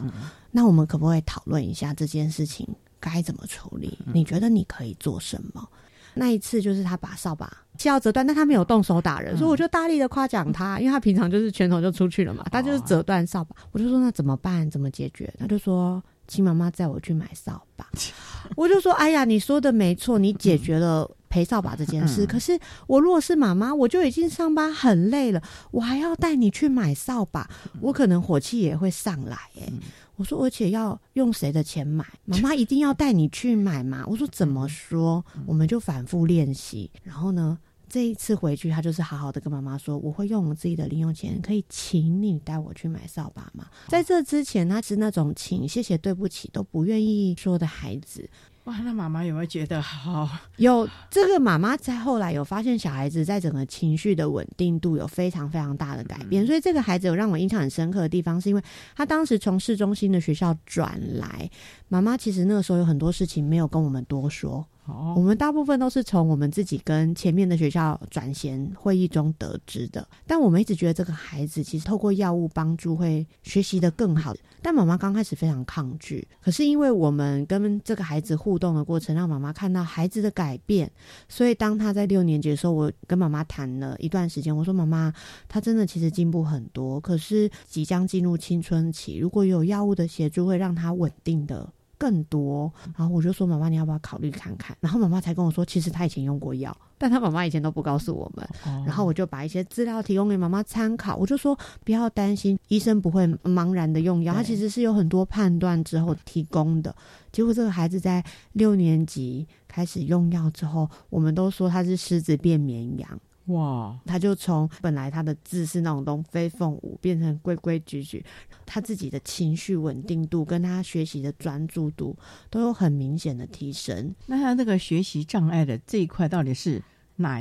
那我们可不可以讨论一下这件事情？”该怎么处理？你觉得你可以做什么？那一次就是他把扫把切到折断，但他没有动手打人，所以我就大力的夸奖他，因为他平常就是拳头就出去了嘛，他就是折断扫把。我就说那怎么办？怎么解决？他就说请妈妈载我去买扫把。(laughs) 我就说哎呀，你说的没错，你解决了陪扫把这件事。可是我如果是妈妈，我就已经上班很累了，我还要带你去买扫把，我可能火气也会上来哎。我说，而且要用谁的钱买？妈妈 (laughs) 一定要带你去买吗？我说怎么说？我们就反复练习。然后呢，这一次回去，他就是好好的跟妈妈说，我会用我自己的零用钱，可以请你带我去买扫把吗？在这之前，他是那种请、谢谢、对不起都不愿意说的孩子。哇，那妈妈有没有觉得好？有这个妈妈在后来有发现小孩子在整个情绪的稳定度有非常非常大的改变，所以这个孩子有让我印象很深刻的地方，是因为他当时从市中心的学校转来，妈妈其实那个时候有很多事情没有跟我们多说。哦，我们大部分都是从我们自己跟前面的学校转衔会议中得知的。但我们一直觉得这个孩子其实透过药物帮助会学习的更好。但妈妈刚开始非常抗拒，可是因为我们跟这个孩子互动的过程，让妈妈看到孩子的改变，所以当他在六年级的时候，我跟妈妈谈了一段时间，我说妈妈，他真的其实进步很多，可是即将进入青春期，如果有药物的协助，会让他稳定的。更多，然后我就说妈妈，你要不要考虑看看？然后妈妈才跟我说，其实她以前用过药，但她妈妈以前都不告诉我们。然后我就把一些资料提供给妈妈参考。我就说不要担心，医生不会茫然的用药，他其实是有很多判断之后提供的。结果这个孩子在六年级开始用药之后，我们都说他是狮子变绵羊。哇！他就从本来他的字是那种东飞凤舞，变成规规矩矩。他自己的情绪稳定度跟他学习的专注度都有很明显的提升。那他那个学习障碍的这一块到底是？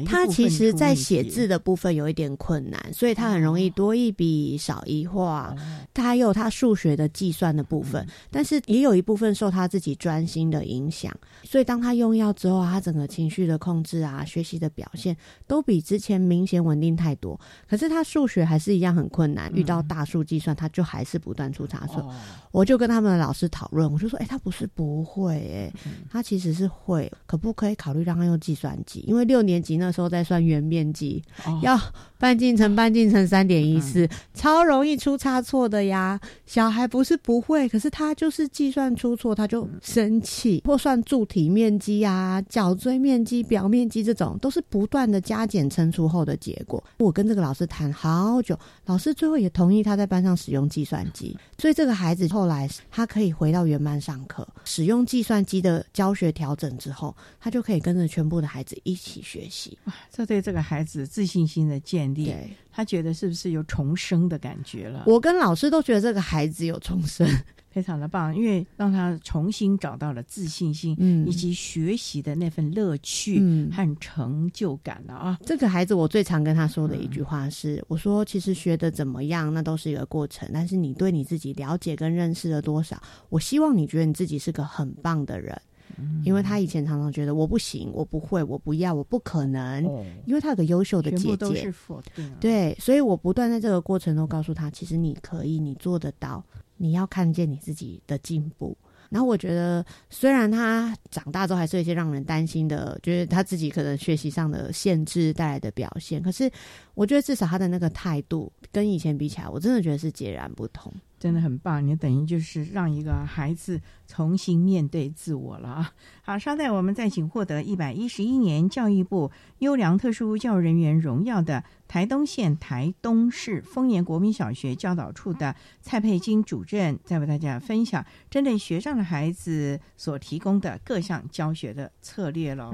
他其实，在写字的部分有一点困难，所以他很容易多一笔少一画。他还有他数学的计算的部分，但是也有一部分受他自己专心的影响。所以当他用药之后，他整个情绪的控制啊，学习的表现都比之前明显稳定太多。可是他数学还是一样很困难，遇到大数计算，他就还是不断出差错。我就跟他们的老师讨论，我就说：“哎，他不是不会，哎，他其实是会，可不可以考虑让他用计算机？因为六年。”级那时候在算圆面积，要半径乘半径乘三点一四，超容易出差错的呀。小孩不是不会，可是他就是计算出错，他就生气。或算柱体面积啊、角锥面积、表面积这种，都是不断的加减乘除后的结果。我跟这个老师谈好久，老师最后也同意他在班上使用计算机，所以这个孩子后来他可以回到原班上课，使用计算机的教学调整之后，他就可以跟着全部的孩子一起学习。哇，这对这个孩子自信心的建立，他觉得是不是有重生的感觉了？我跟老师都觉得这个孩子有重生，(laughs) 非常的棒，因为让他重新找到了自信心，嗯，以及学习的那份乐趣和成就感了啊！这个孩子，我最常跟他说的一句话是：我说，其实学的怎么样，那都是一个过程，但是你对你自己了解跟认识了多少，我希望你觉得你自己是个很棒的人。因为他以前常常觉得我不行，我不会，我不要，我不可能。因为他有个优秀的姐姐，对，所以我不断在这个过程中告诉他，其实你可以，你做得到，你要看见你自己的进步。然后我觉得，虽然他长大之后还是有一些让人担心的，就是他自己可能学习上的限制带来的表现，可是我觉得至少他的那个态度跟以前比起来，我真的觉得是截然不同。真的很棒，你等于就是让一个孩子重新面对自我了啊！好，稍待，我们再请获得一百一十一年教育部优良特殊教育人员荣耀的台东县台东市丰年国民小学教导处的蔡佩金主任，再为大家分享针对学上的孩子所提供的各项教学的策略喽。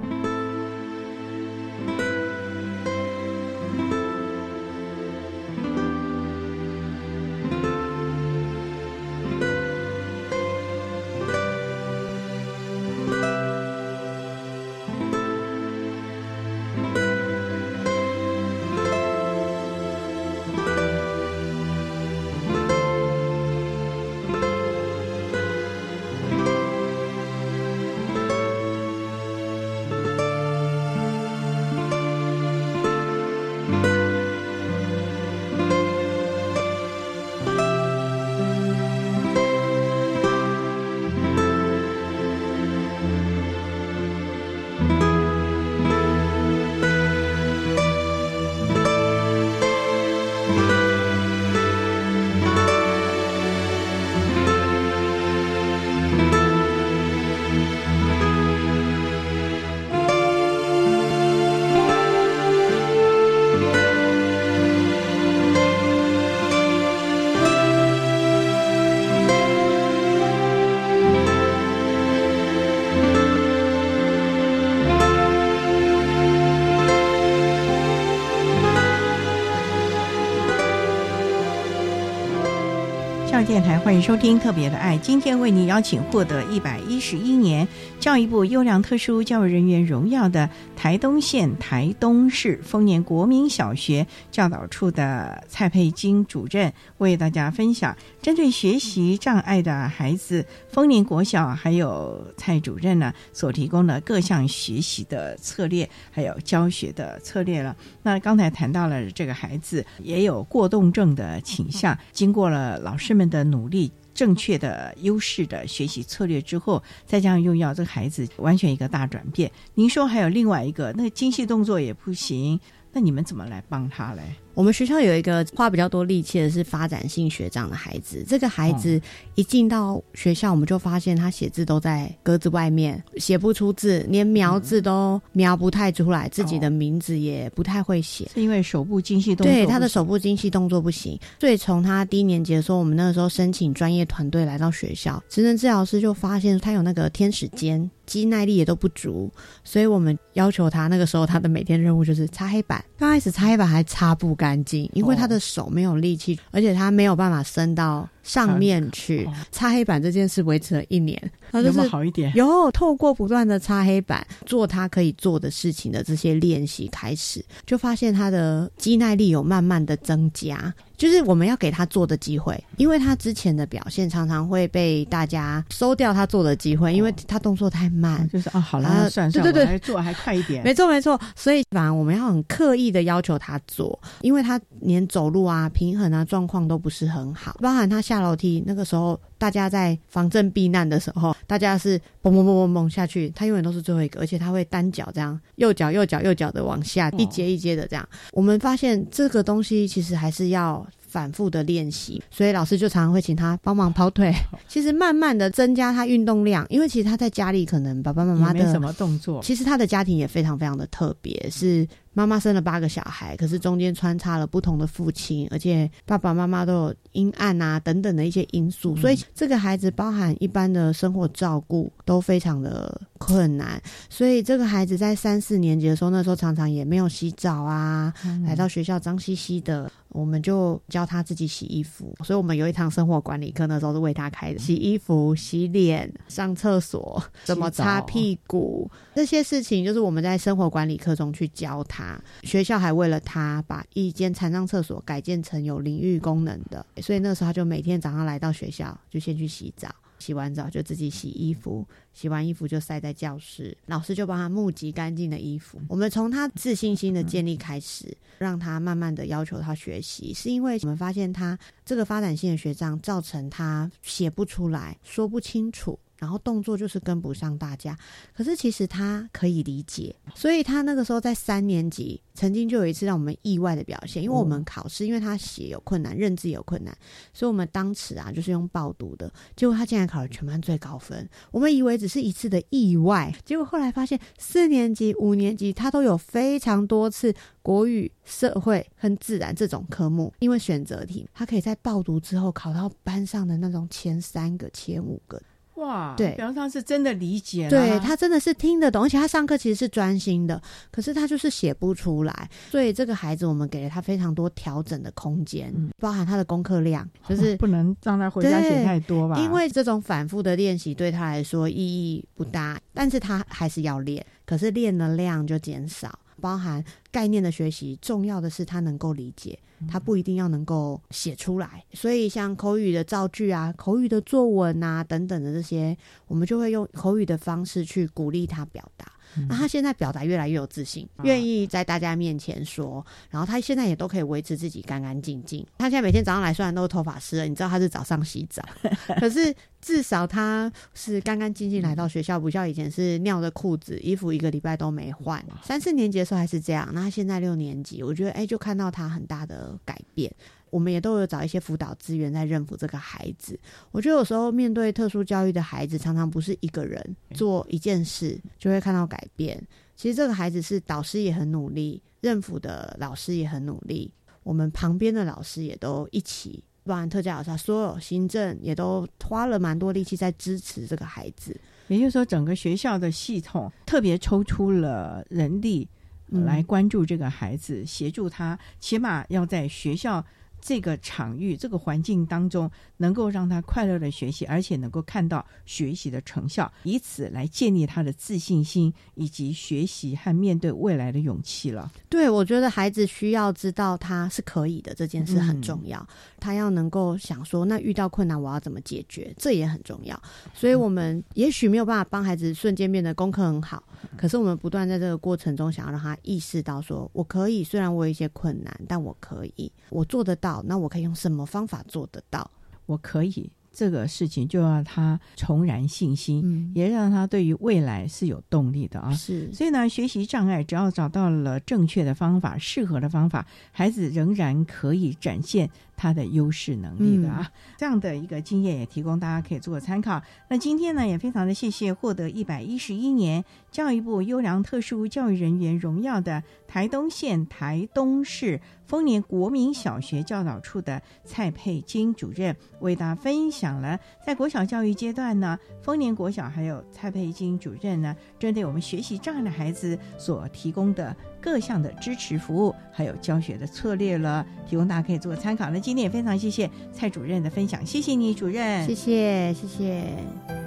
电台，欢迎收听《特别的爱》。今天为您邀请获得一百一十一年教育部优良特殊教育人员荣耀的台东县台东市丰年国民小学教导处的蔡佩金主任，为大家分享针对学习障碍的孩子，丰年国小还有蔡主任呢所提供的各项学习的策略，还有教学的策略了。那刚才谈到了这个孩子也有过动症的倾向，经过了老师们的努力。正确的优势的学习策略之后，再加上用药，这个孩子完全一个大转变。您说还有另外一个，那个精细动作也不行，那你们怎么来帮他嘞？我们学校有一个花比较多力气的是发展性学长的孩子，这个孩子一进到学校，我们就发现他写字都在格子外面，写不出字，连描字都描不太出来，自己的名字也不太会写，是因为手部精细动作对他的手部精细动作不行。所以从他低年级的时候，我们那个时候申请专业团队来到学校，职能治疗师就发现他有那个天使肩，肌耐力也都不足，所以我们要求他那个时候他的每天任务就是擦黑板，刚开始擦黑板还擦不干净，因为他的手没有力气，而且他没有办法伸到上面去。擦黑板这件事维持了一年，他就是好一点？有透过不断的擦黑板，做他可以做的事情的这些练习开始，就发现他的肌耐力有慢慢的增加。就是我们要给他做的机会，因为他之前的表现常常会被大家收掉他做的机会，因为他动作太慢。就是啊，好了，啊算了算了，对对对我来做还快一点。没错没错，所以反而我们要很刻意的要求他做，因为他连走路啊、平衡啊状况都不是很好，包含他下楼梯那个时候，大家在防震避难的时候，大家是嘣嘣嘣嘣嘣下去，他永远都是最后一个，而且他会单脚这样，右脚右脚右脚的往下，一阶一阶的这样。我们发现这个东西其实还是要。反复的练习，所以老师就常常会请他帮忙跑腿。其实慢慢的增加他运动量，因为其实他在家里可能爸爸妈妈的什么动作。其实他的家庭也非常非常的特别，是妈妈生了八个小孩，可是中间穿插了不同的父亲，而且爸爸妈妈都有阴暗啊等等的一些因素，所以这个孩子包含一般的生活照顾都非常的困难。所以这个孩子在三四年级的时候，那时候常常也没有洗澡啊，来到学校脏兮兮的，我们就教他自己洗衣服。所以我们有一堂生活管理课，那时候是为他开的，洗衣服、洗脸、上厕所、怎么擦屁股这些事情，就是我们在生活管理课中去教他。学校还为了他把一间残障厕所改建成有淋浴功能的，所以那时候他就每天早上来到学校就先去洗澡。洗完澡就自己洗衣服，洗完衣服就晒在教室，老师就帮他募集干净的衣服。我们从他自信心的建立开始，让他慢慢的要求他学习，是因为我们发现他这个发展性的学障造成他写不出来，说不清楚。然后动作就是跟不上大家，可是其实他可以理解，所以他那个时候在三年级，曾经就有一次让我们意外的表现，因为我们考试，因为他写有困难，认字有困难，所以我们当时啊就是用报读的，结果他竟然考了全班最高分，我们以为只是一次的意外，结果后来发现四年级、五年级他都有非常多次国语、社会和自然这种科目，因为选择题，他可以在报读之后考到班上的那种前三个、前五个。哇，对表示他是真的理解了，对他真的是听得懂，而且他上课其实是专心的，可是他就是写不出来。所以这个孩子，我们给了他非常多调整的空间，包含他的功课量，(laughs) 就是不能让他回家写太多吧？因为这种反复的练习对他来说意义不大，但是他还是要练，可是练的量就减少。包含概念的学习，重要的是他能够理解，他不一定要能够写出来。所以像口语的造句啊、口语的作文啊等等的这些，我们就会用口语的方式去鼓励他表达。那他现在表达越来越有自信，愿意在大家面前说，然后他现在也都可以维持自己干干净净。他现在每天早上来，虽然都是头发湿了，你知道他是早上洗澡，(laughs) 可是至少他是干干净净来到学校，不像以前是尿的裤子，衣服一个礼拜都没换。三四年级的时候还是这样，那他现在六年级，我觉得哎，就看到他很大的改变。我们也都有找一些辅导资源在认辅这个孩子。我觉得有时候面对特殊教育的孩子，常常不是一个人做一件事就会看到改变。其实这个孩子是导师也很努力，认辅的老师也很努力，我们旁边的老师也都一起，包含特教老师，所有行政也都花了蛮多力气在支持这个孩子。也就是说，整个学校的系统特别抽出了人力来关注这个孩子，协助他，起码要在学校。这个场域、这个环境当中，能够让他快乐的学习，而且能够看到学习的成效，以此来建立他的自信心以及学习和面对未来的勇气了。对，我觉得孩子需要知道他是可以的，这件事很重要。他要能够想说，那遇到困难我要怎么解决，这也很重要。所以，我们也许没有办法帮孩子瞬间变得功课很好，可是我们不断在这个过程中，想要让他意识到，说我可以，虽然我有一些困难，但我可以，我做得到。那我可以用什么方法做得到？我可以这个事情，就让他重燃信心，也让他对于未来是有动力的啊。是，所以呢，学习障碍只要找到了正确的方法、适合的方法，孩子仍然可以展现。他的优势能力的啊，这样的一个经验也提供大家可以做个参考。那今天呢，也非常的谢谢获得一百一十一年教育部优良特殊教育人员荣耀的台东县台东市丰年国民小学教导处的蔡佩金主任，为大家分享了在国小教育阶段呢，丰年国小还有蔡佩金主任呢，针对我们学习障碍的孩子所提供的。各项的支持服务，还有教学的策略了，提供大家可以做参考。那今天也非常谢谢蔡主任的分享，谢谢你主任，谢谢谢谢。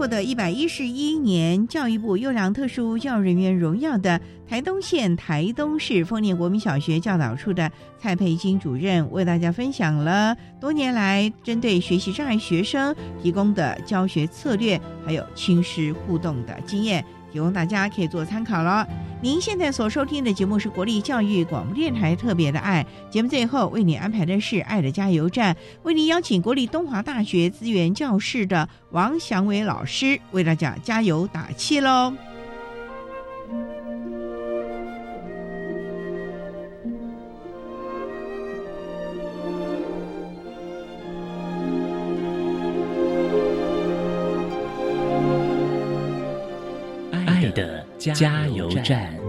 获得一百一十一年教育部优良特殊教育人员荣耀的台东县台东市丰年国民小学教导处的蔡佩金主任，为大家分享了多年来针对学习障碍学生提供的教学策略，还有亲师互动的经验。提供大家可以做参考了。您现在所收听的节目是国立教育广播电台特别的爱节目，最后为你安排的是爱的加油站，为您邀请国立东华大学资源教室的王祥伟老师为大家加油打气喽。加油站。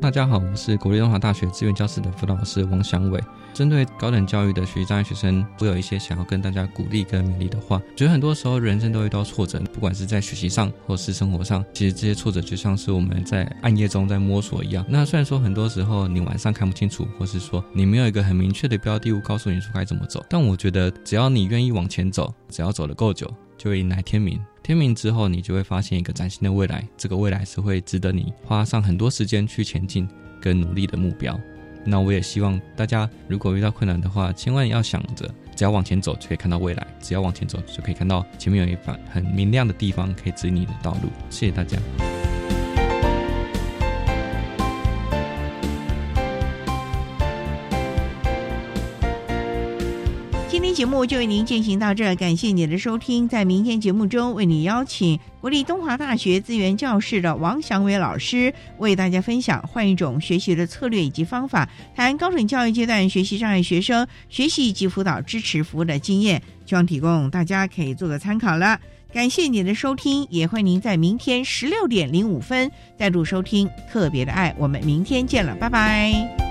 大家好，我是国立东华大学资源教室的辅导老师王祥伟。针对高等教育的学习障碍学生，我有一些想要跟大家鼓励跟勉励的话。觉得很多时候人生都会遇到挫折，不管是在学习上或是生活上，其实这些挫折就像是我们在暗夜中在摸索一样。那虽然说很多时候你晚上看不清楚，或是说你没有一个很明确的标的物告诉你说该怎么走，但我觉得只要你愿意往前走，只要走得够久，就会迎来天明。签名之后，你就会发现一个崭新的未来。这个未来是会值得你花上很多时间去前进跟努力的目标。那我也希望大家，如果遇到困难的话，千万要想着，只要往前走就可以看到未来，只要往前走就可以看到前面有一番很明亮的地方可以指引你的道路。谢谢大家。节目就为您进行到这，感谢您的收听。在明天节目中，为你邀请国立东华大学资源教室的王祥伟老师，为大家分享换一种学习的策略以及方法，谈高等教育阶段学习障碍学生学习及辅导支持服务的经验，希望提供大家可以做个参考了。感谢您的收听，也欢迎您在明天十六点零五分再度收听特别的爱。我们明天见了，拜拜。